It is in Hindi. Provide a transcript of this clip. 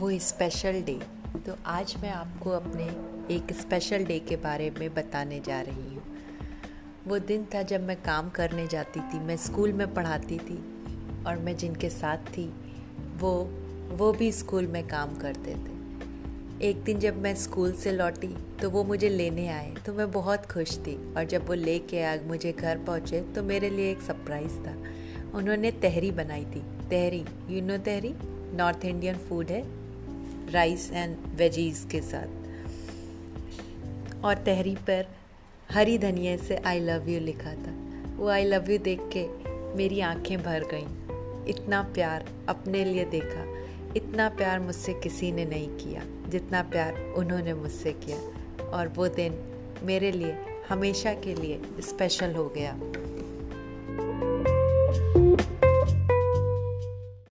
कोई स्पेशल डे तो आज मैं आपको अपने एक स्पेशल डे के बारे में बताने जा रही हूँ। वो दिन था जब मैं काम करने जाती थी, मैं स्कूल में पढ़ाती थी और मैं जिनके साथ थी, वो वो भी स्कूल में काम करते थे। एक दिन जब मैं स्कूल से लौटी तो वो मुझे लेने आए तो मैं बहुत खुश थी और जब वो लेके आ, मुझे घर पहुँचे तो मेरे लिए एक सरप्राइज़ था। उन्होंने तहरी बनाई थी। Tahri you know tahri? North Indian food है। राइस एंड वेजीज के साथ। और तहरी पर हरी धनिया से आई लव यू लिखा था। वो आई लव यू देख के मेरी आँखें भर गईं। इतना प्यार अपने लिए देखा। इतना प्यार मुझसे किसी ने नहीं किया, जितना प्यार उन्होंने मुझसे किया। और वो दिन मेरे लिए, हमेशा के लिए स्पेशल हो गया।